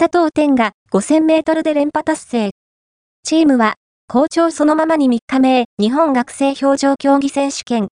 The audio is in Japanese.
佐藤天が5000メートルで連覇達成。チームは、好調そのままに3日目、日本学生表情競技選手権